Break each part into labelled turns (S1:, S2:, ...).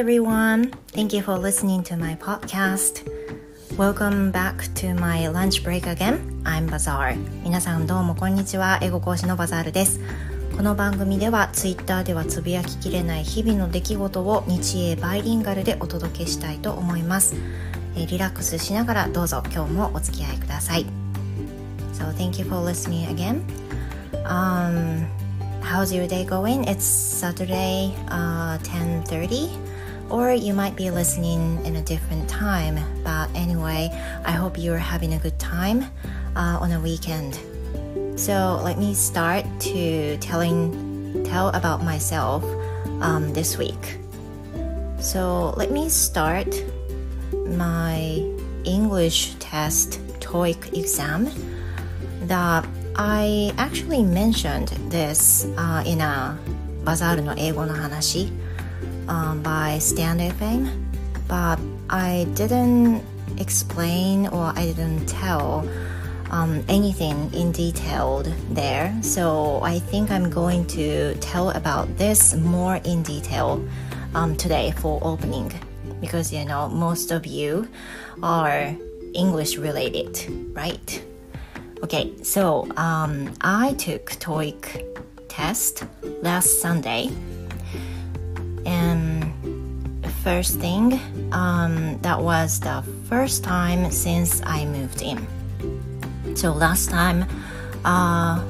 S1: everyone. Thank you for listening to my podcast. Welcome back to my lunch break again. I'm Bazaar. 皆さんどうもこんにちは。英語講師のバザールです。この番組では Twitter ではつぶやききれない日々の出来事を日英バイリンガルでお届けしたいと思います。えリラックスしながらどうぞ今日もお付き合いください。So thank you for listening again. Um, how's your day going? It's Saturday, uh, 10:30, or you might be listening in a different time. But anyway, I hope you're having a good time uh, on a weekend. So let me start to telling tell about myself um, this week. So let me start my English test TOEIC exam that I actually mentioned this、uh, in a バザールの英語の話、 um, by Stand FM but I didn't explain or I didn't tell um, anything in detail there. So I think I'm going to tell about this more in detail um, today for opening because you know most of you are English related right? Okay, so um, I took TOEIC test last Sunday, first thing, um, that was the first time since I moved in. So last time uh,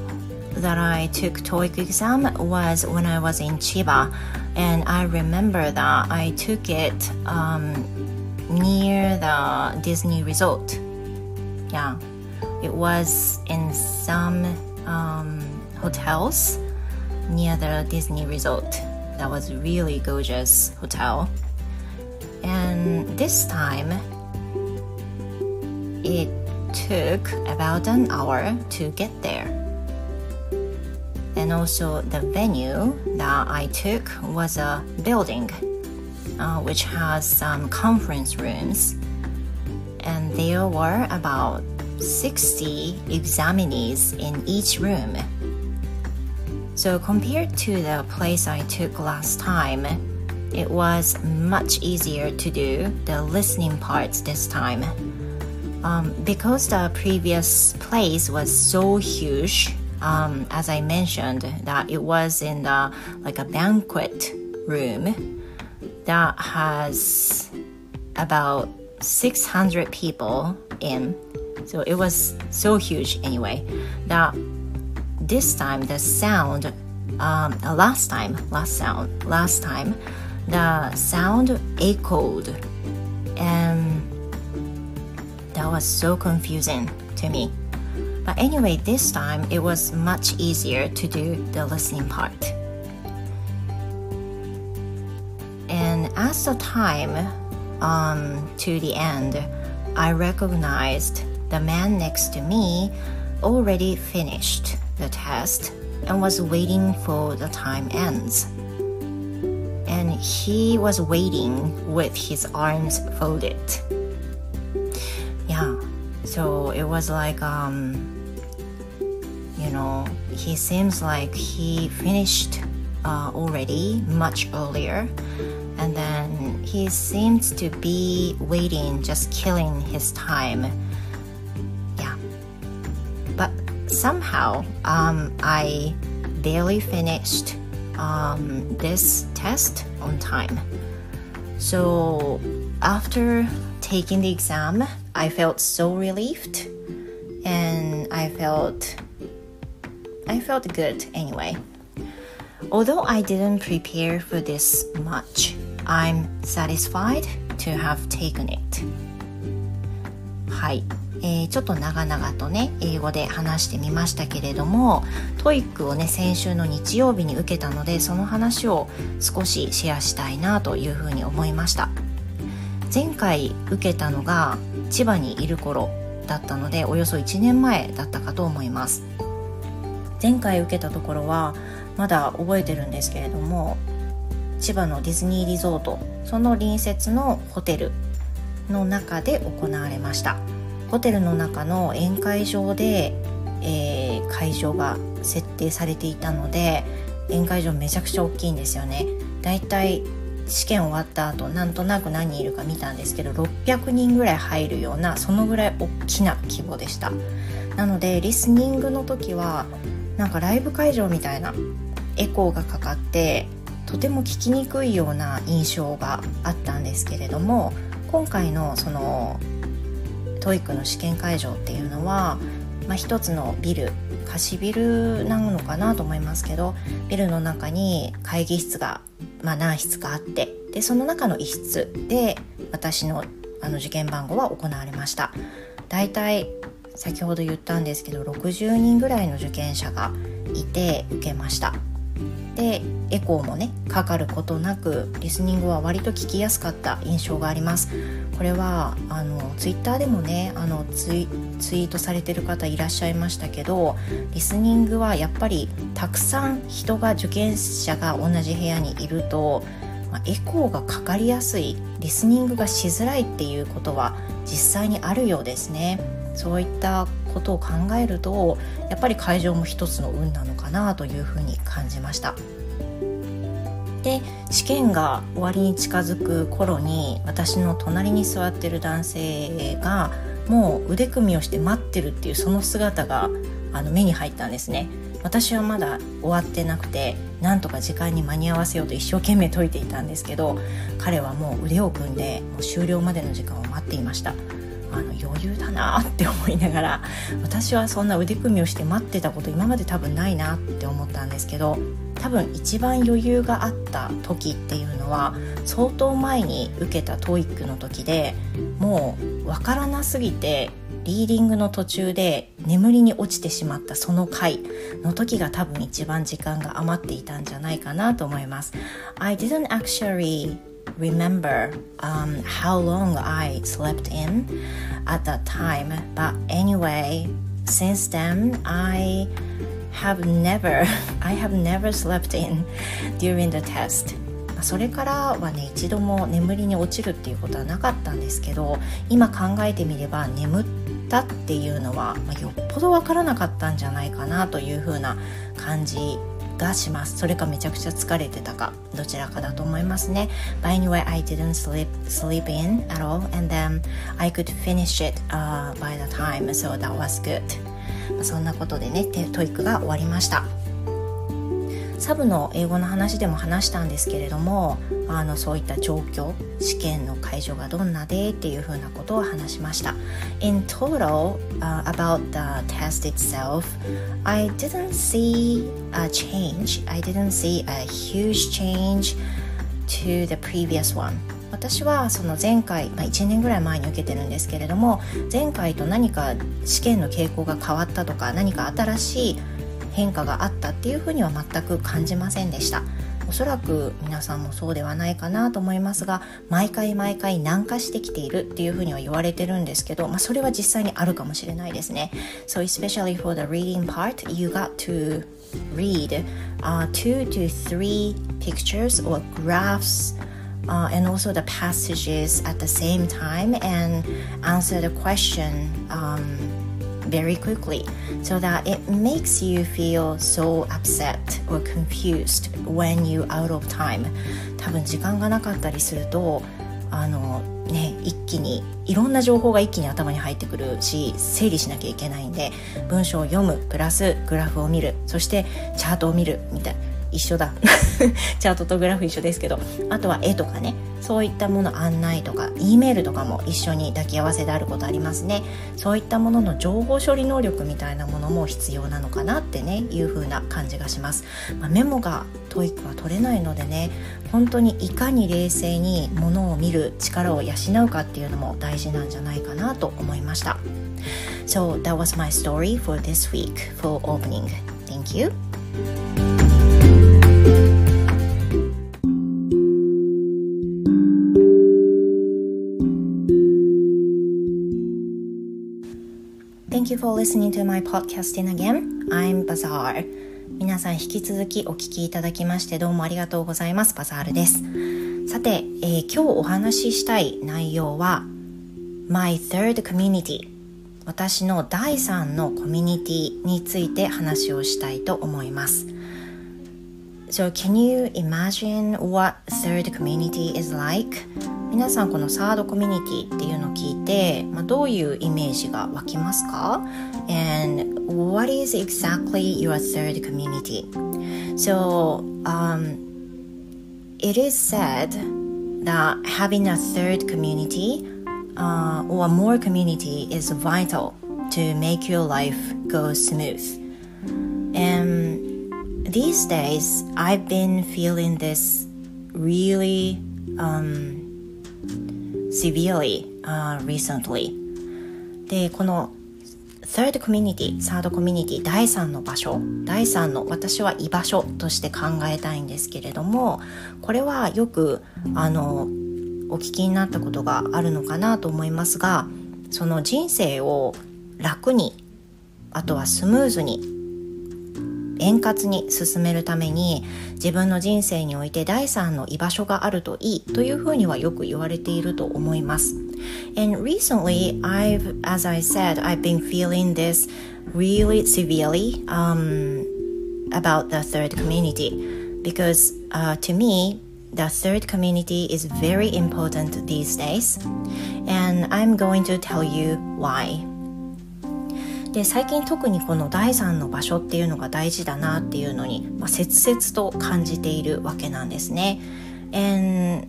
S1: that I took TOEIC exam was when I was in Chiba, and I remember that I took it um, near the Disney Resort. Yeah. It was in some um, hotels near the Disney Resort. That was really gorgeous hotel. And this time, it took about an hour to get there. And also, the venue that I took was a building uh, which has some conference rooms. And there were about 60 examinees in each room. So, compared to the place I took last time, it was much easier to do the listening parts this time. Um, because the previous place was so huge, um, as I mentioned, that it was in the like a banquet room that has about 600 people in so it was so huge anyway that this time the sound um, last time last sound last time the sound echoed and that was so confusing to me but anyway this time it was much easier to do the listening part and as the time um, to the end i recognized the man next to me already finished the test and was waiting for the time ends. He was waiting with his arms folded. Yeah, so it was like, um, you know, he seems like he finished uh, already much earlier. And then he seems to be waiting, just killing his time Yeah, but somehow um, I barely finished um, this test on time. So after taking the exam, I felt so relieved and I felt I felt good anyway. Although I didn't prepare for this much, I'm satisfied to have taken it. はい。えー、ちょっと長々とね英語で話してみましたけれども TOEIC をね先週の日曜日に受けたのでその話を少しシェアしたいなというふうに思いました。前回受けたのが千葉にいる頃だったのでおよそ1年前だったかと思います。前回受けたところはまだ覚えてるんですけれども千葉のディズニーリゾートその隣接のホテルの中で行われました。ホテルの中の宴会場で、えー、会場が設定されていたので宴会場めちゃくちゃ大きいんですよね。だいたい試験終わった後なんとなく何人いるか見たんですけど600人ぐらい入るようなそのぐらい大きな規模でした。なのでリスニングの時はなんかライブ会場みたいなエコーがかかってとても聞きにくいような印象があったんですけれども今回のそのTOEIC の試験会場っていうのは、まあ、一つのビル貸しビルなのかなと思いますけどビルの中に会議室が、まあ、何室かあってでその中の一室で私のあの受験番号は行われました。だいたい先ほど言ったんですけど60人ぐらいの受験者がいて受けました。でエコーもねかかることなくリスニングは割と聞きやすかった印象があります。これはあのツイッターでもねあのツイートされてる方いらっしゃいましたけどリスニングはやっぱりたくさん人が受験者が同じ部屋にいると、まあ、エコーがかかりやすいリスニングがしづらいっていうことは実際にあるようですね。そういったことを考えるとやっぱり会場も一つの運なのかなというふうに感じました。で試験が終わりに近づく頃に私の隣に座ってる男性がもう腕組みをして待ってるっていうその姿があの目に入ったんですね。私はまだ終わってなくてなんとか時間に間に合わせようと一生懸命解いていたんですけど彼はもう腕を組んでもう終了までの時間を待っていました。あの余裕だなって思いながら私はそんな腕組みをして待ってたこと今まで多分ないなって思ったんですけど多分一番余裕があった時っていうのは相当前に受けた TOEIC の時でもう分からなすぎてリーディングの途中で眠りに落ちてしまったその回の時が多分一番時間が余っていたんじゃないかなと思います。I didn't actually remember um, how long I slept in at that time. But anyway, since then, I have never, I have never slept in during the test. それからはね一度も眠りに落ちるっていうことはなかったんですけど今考えてみれば眠ったっていうのは、まあ、よっぽどわからなかったんじゃないかなというふうな感じがしますそれかめちゃくちゃ疲れてたかどちらかだと思いますね But anyway I didn't sleep, sleep in at all and then I could finish it、uh, by the time so that was good そんなことでね TOEIC が終わりましたサブの英語の話でも話したんですけれどもあのそういった状況試験の会場がどんなでっていうふうなことを話しました。In total、uh, about the test itself I didn't see a change. I didn't see a huge change to the previous one. 私はその前回、まあ、1年ぐらい前に受けてるんですけれども前回と何か試験の傾向が変わったとか何か新しい変化があったっていうふうには全く感じませんでしたおそらく皆さんもそうではないかなと思いますが毎回毎回軟化してきているっていうふうには言われてるんですけど、まあ、それは実際にあるかもしれないですね So especially for the reading part you got to read、uh, two to three pictures or graphs Uh, and also the passages at the same time and answer the question um, very quickly so that it makes you feel so upset or confused when you out of time. 多分時間がなかったりするとあのね一気にいろんな情報が一気に頭に入ってくるし整理しなきゃいけないんで文章を読むプラスグラフを見るそしてチャートを見るみたいな。一緒だ。チャートとグラフ一緒ですけど。あとは絵とかね。そういったもの案内とか E メールとかも一緒に抱き合わせであることありますね。そういったものの情報処理能力みたいなものも必要なのかなってねいう風な感じがします、まあ、メモが TOEIC は取れないのでね本当にいかに冷静にものを見る力を養うかっていうのも大事なんじゃないかなと思いました。So that was my story for this week for opening. Thank you. You for listening to my podcasting again. I'm Bazaar. 皆さん引き続きお聞きいただきましてどうもありがとうございます。バザールです。さて、えー、今日お話ししたい内容は My Third Community 私の第3のコミュニティについて話をしたいと思います。So can you imagine what third community is like? 皆さんこのサードコミュニティっていうのを聞いて、まあ、どういうイメージが湧きますか And what is exactly your third community? So um, it is said that having a third community uh, or more community is vital to make your life go smooth. And these days, I've been feeling this really um, severely uh, recently. で、この third community、サードコミュニティ、第3の場所、第3の私は居場所として考えたいんですけれども、これはよくあのお聞きになったことがあるのかなと思いますが、その人生を楽に、あとはスムーズに円滑に進めるために自分の人生において第三の居場所があるといいというふうにはよく言われていると思います。And recently, I've, as I said, I've been feeling this really severely um, about the third community because uh, to me, the third community is very important these days, and I'm going to tell you why. で最近特にこの第三の場所っていうのが大事だなっていうのに、まあ、切々と感じているわけなんですね。And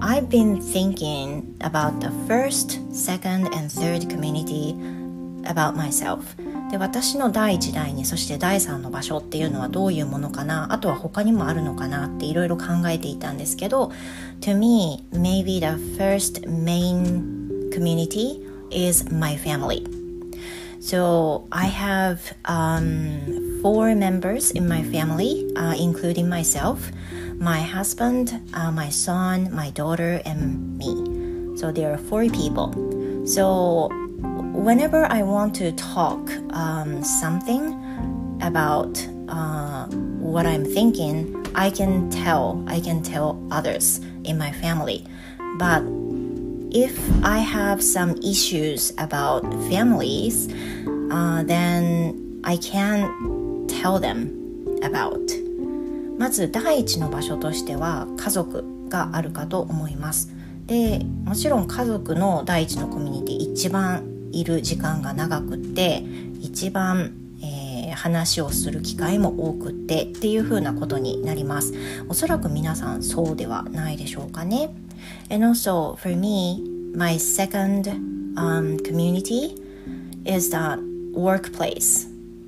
S1: I've been thinking about the first, second, and third community about myself. で私の第一第二そして第三の場所っていうのはどういうものかなあとは他にもあるのかなっていろいろ考えていたんですけど To me, maybe the first main community is my family So I have um, four members in my family, uh, including myself, my husband, uh, my son, my daughter, and me. So there are four people. So whenever I want to talk um, something about uh, what I'm thinking, I can tell, I can tell others in my family. But if I have some issues about families, uh, then I can tell them about. まず第一の場所としては家族があるかと思います。でもちろん家族の第一のコミュニティ一番いる時間が長くって一番、え、話をする機会も多くってっていう風なことになります。おそらく皆さんそうではないでしょうかね。And also for me my second um, community is the workplace.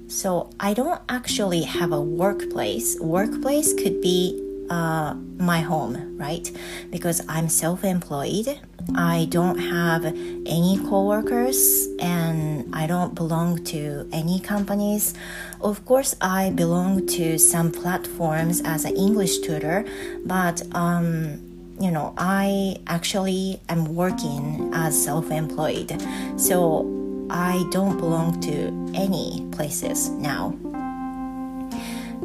S1: So I don't actually have a workplace. Workplace could be uh, my home, right? Because I'm self employed. I don't have any coworkers and I don't belong to any companies. Of course, I belong to some platforms as an English tutor, but um, you know, I actually am working as self employed. So I don't belong to any places now.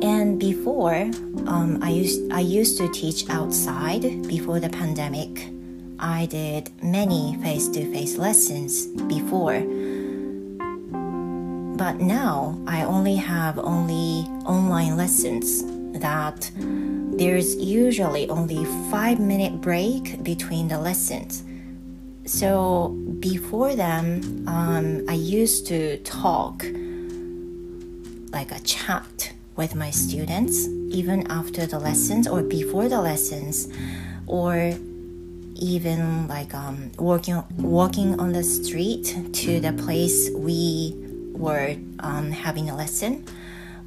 S1: And before, um, I used I used to teach outside before the pandemic. I did many face-to-face lessons before. But now I only have only online lessons that there's usually only 5 minute break between the lessons so before them, um, I used to talk like a chat with my students, even after the lessons or before the lessons, or even like um, walking walking on the street to the place we were um, having a lesson.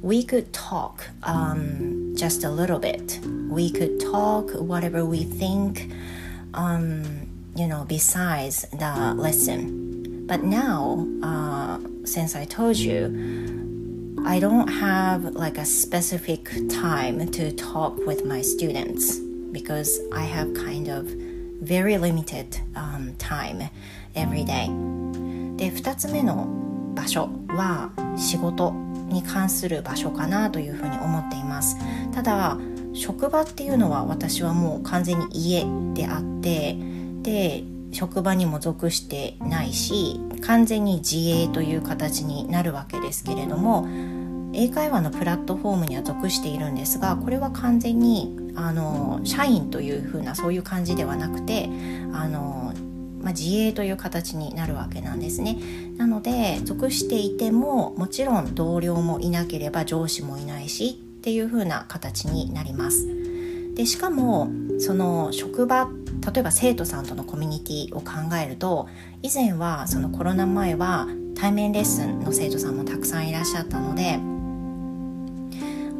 S1: We could talk um, just a little bit. We could talk whatever we think. Um, you know, besides the lesson. But now, uh, since I told you, I don't have like a specific time to talk with my students because I have kind of very limited um, time every day. で2つ目の場所は仕事 に関する場所かなというふうに思っています。ただ職場っていうのは私はもう完全に家であってで職場にも属してないし完全に自営という形になるわけですけれども英会話のプラットフォームには属しているんですがこれは完全にあの社員というふうなそういう感じではなくてあの、まあ、自営という形になるわけなんですね。なので属していてももちろん同僚もいなければ上司もいないしっていうふうな形になります。でしかもその職場例えば生徒さんとのコミュニティを考えると以前はそのコロナ前は対面レッスンの生徒さんもたくさんいらっしゃったので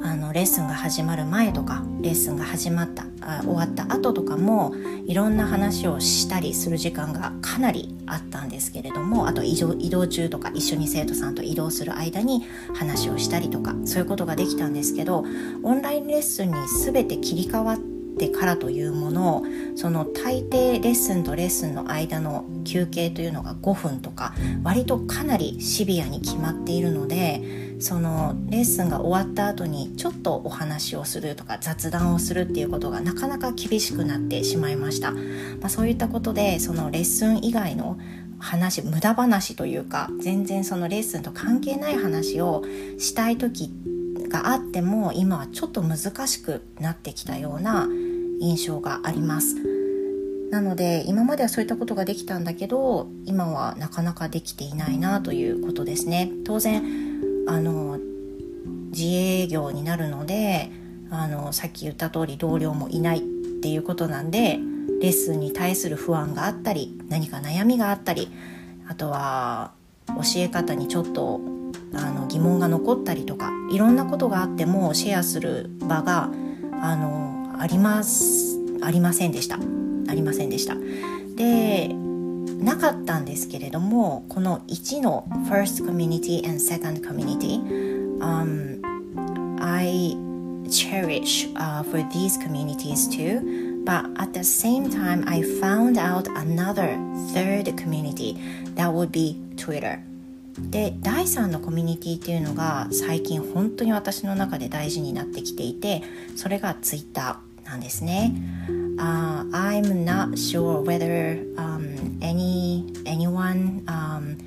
S1: あのレッスンが始まる前とかレッスンが始まったあ終わった後とかもいろんな話をしたりする時間がかなりあったんですけれどもあと移動移動中とか一緒に生徒さんと移動する間に話をしたりとかそういうことができたんですけどオンラインレッスンに全て切り替わってからというものその大抵レッスンとレッスンの間の休憩というのが5分とか割とかなりシビアに決まっているのでそのレッスンが終わった後にちょっとお話をするとか雑談をするっていうことがなかなか厳しくなってしまいました、まあ、そういったことでそのレッスン以外の話無駄話というか全然そのレッスンと関係ない話をしたい時があっても今はちょっと難しくなってきたような印象があります。なので今まではそういったことができたんだけど今はなかなかできていないなということですね。当然あの自営業になるのであのさっき言った通り同僚もいないっていうことなんでレッスンに対する不安があったり何か悩みがあったりあとは教え方にちょっとあの疑問が残ったりとかいろんなことがあってもシェアする場があのありますありませんでしたありませんでしたでなかったんですけれどもこの1の first community and second community、um, I cherish、uh, for these communities too but at the same time I found out another third community that would be Twitter で第3のコミュニティっていうのが最近本当に私の中で大事になってきていてそれが Twitter なんですね。Uh, I'm not sure whether um, any anyone um,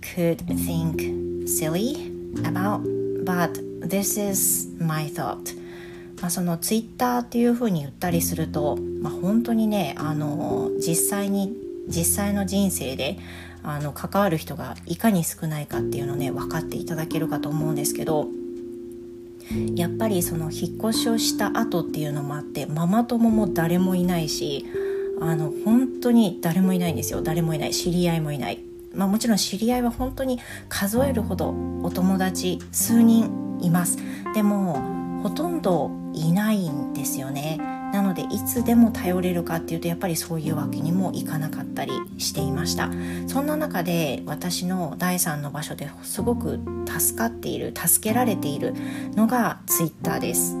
S1: could think silly about, but this is my thought. まあ、そのツイッターっていうふうに言ったりすると、まあ、本当にねあの実際に実際の人生であの関わる人がいかに少ないかっていうのをね分かっていただけるかと思うんですけどやっぱりその引っ越しをした後っていうのもあってママ友も誰もいないしあの本当に誰もいないんですよ。誰もいない。知り合いもいない、まあ、もちろん知り合いは本当に数えるほどお友達数人います。でもほとんどいないんですよね。なのでいつでも頼れるかっていうとやっぱりそういうわけにもいかなかったりしていましたそんな中で私の第3の場所ですごく助かっている助けられているのが Twitter です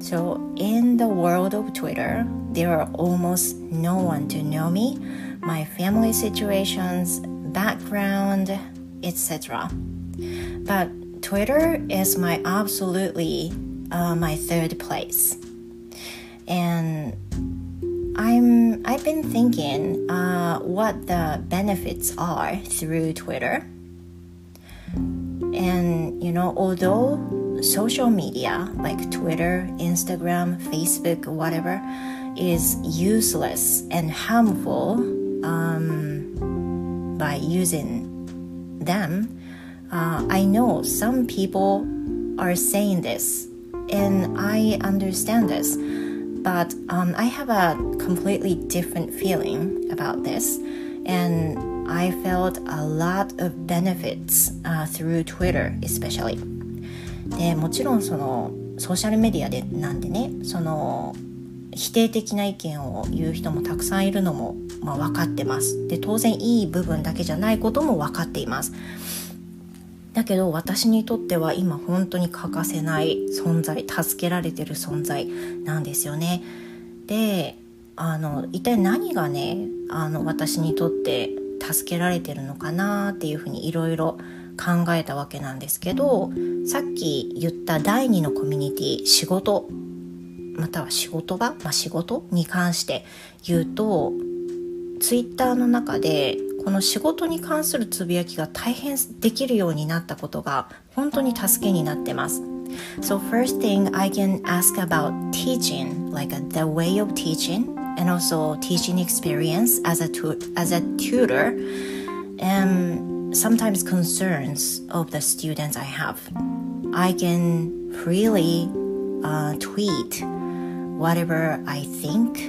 S1: So in the world of Twitter there are almost no one to know me my family situations background etc but Twitter is my absolutely uh, my third place and I'm I've been thinking uh, what the benefits are through Twitter. And you know, although social media like Twitter, Instagram, Facebook, whatever, is useless and harmful um, by using them, uh, I know some people are saying this, and I understand this but um, I have a completely different feeling about this, and I felt a lot of benefits、uh, through Twitter especially. でもちろんそのソーシャルメディアでなんでねその否定的な意見を言う人もたくさんいるのも、まあ、分かってますで当然いい部分だけじゃないことも分かっていますだけど私にとっては今本当に欠かせない存在助けられてる存在なんですよね。であの一体何がねあの私にとって助けられてるのかなっていうふうにいろいろ考えたわけなんですけどさっき言った第2のコミュニティ仕事。または仕事場、まあ、仕事？に関して言うとツイッターの中でこの仕事に関するつぶやきが大変できるようになったことが本当に助けになってます。So first thing I can ask about teaching, like the way of teaching and also teaching experience as a, as a tutor and sometimes concerns of the students I have. I can freely uh, tweet whatever I think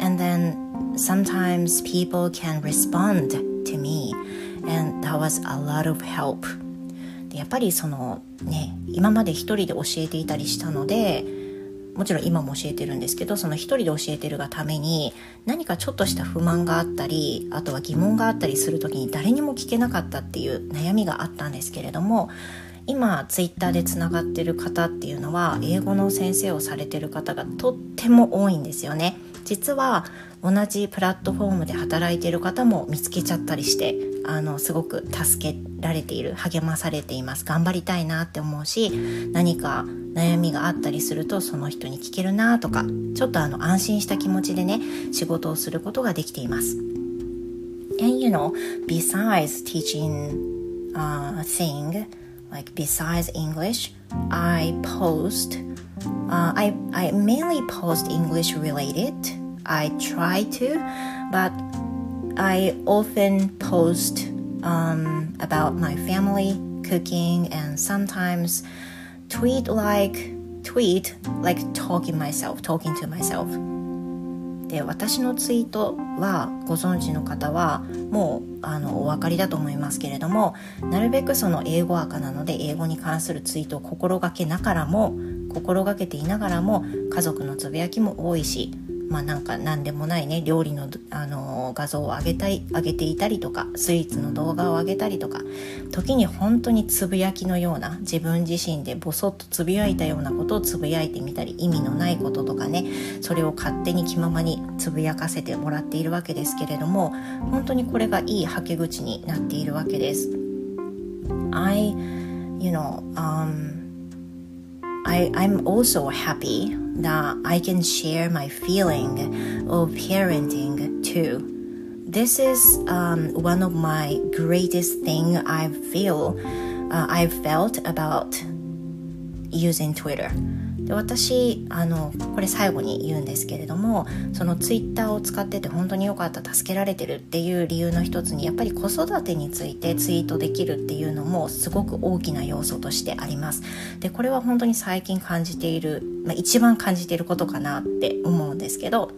S1: and then sometimes people can respond to me and that was a lot of help やっぱりそのね今まで一人で教えていたりしたのでもちろん今も教えてるんですけどその一人で教えてるがために何かちょっとした不満があったりあとは疑問があったりする時に誰にも聞けなかったっていう悩みがあったんですけれども今ツイッターでつながってる方っていうのは英語の先生をされてる方がとっても多いんですよね。実は同じプラットフォームで働いている方も見つけちゃったりしてあのすごく助けられている励まされています頑張りたいなって思うし何か悩みがあったりするとその人に聞けるなとかちょっとあの安心した気持ちでね仕事をすることができています。And you know, besides teaching uh, thing, like besides English, I post, uh, I, I mainly post English related I try to, but I often post um, about my family, cooking, and sometimes tweet like tweet like talking myself, talking to myself. で私のツイートはご存知の方はもうあのお分かりだと思いますけれどもなるべくその英語赤なので英語に関するツイートを心がけながらも心がけていながらも家族のつぶやきも多いしまあなんか何でもないね料理の、あの画像を上げたい上げていたりとかスイーツの動画を上げたりとか時に本当につぶやきのような自分自身でボソッとつぶやいたようなことをつぶやいてみたり意味のないこととかねそれを勝手に気ままにつぶやかせてもらっているわけですけれども本当にこれがいいはけ口になっているわけです。I, you know, um, I, I'm also happy that I can share my feeling of parenting too. This is um, one of my greatest thing I feel uh, I felt about using Twitter. で私あのこれ最後に言うんですけれどもそのツイッターを使ってて本当に良かった助けられてるっていう理由の一つにやっぱり子育てについてツイートできるっていうのもすごく大きな要素としてあります。でこれは本当に最近感じている、まあ、一番感じていることかなって思うんですけど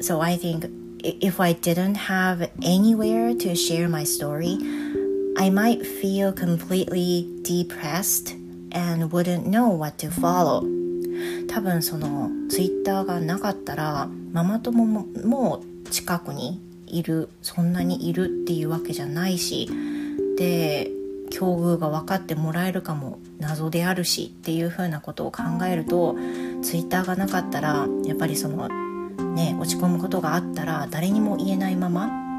S1: So I think if I didn't have anywhere to share my story I might feel completely depressed and wouldn't know what to follow. 多分そのツイッターがなかったらママ友もも近くにいるそんなにいるっていうわけじゃないしで境遇が分かってもらえるかも謎であるしっていうふうなことを考えるとツイッターがなかったらやっぱりそのね落ち込むことがあったら誰にも言えないまま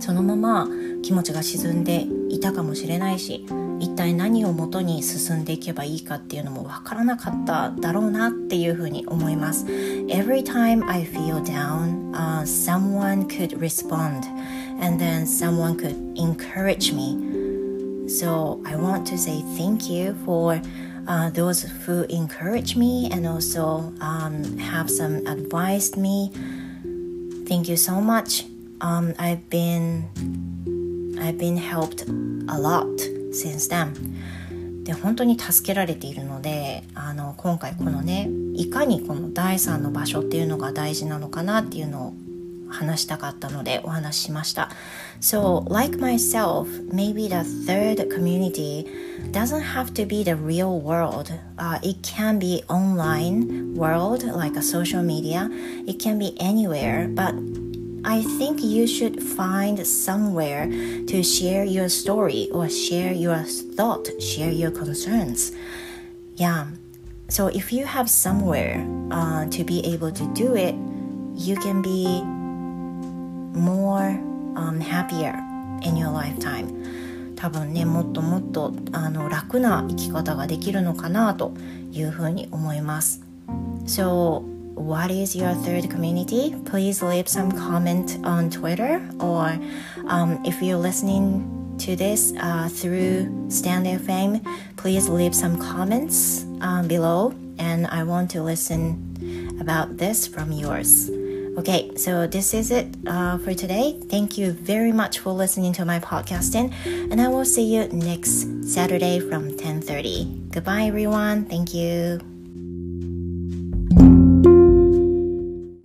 S1: そのまま気持ちが沈んでいたかもしれないし一体何をもとに進んでいけばいいかっていうのもわからなかっただろうなっていうふうに思います Every time I feel down、uh, someone could respond and then someone could encourage me so I want to say thank you for uh, those who encourage me and also um, have some advice me thank you so much um, I've been I've been helped a lot since then で本当に助けられているのであの今回このねいかにこの第三の場所っていうのが大事なのかなっていうのを話したかったのでお話ししました So like myself maybe the third community doesn't have to be the real world、uh, it can be online world like a social media it can be anywhere but I think you should find somewhere to share your story or share your thought, share your concerns. Yeah. So if you have somewhere uh, to be able to do it, you can be more um, happier in your lifetime. 多分ねもっともっとあの楽な生き方ができるのかなというふうに思います。So what is your third community? Please leave some comment on Twitter or um, if you're listening to this uh, through Stand FM, please leave some comments um, below and I want to listen about this from yours. Okay, so this is it uh, for today. Thank you very much for listening to my podcasting, and I will see you next Saturday from 10:30. Goodbye, everyone. Thank you.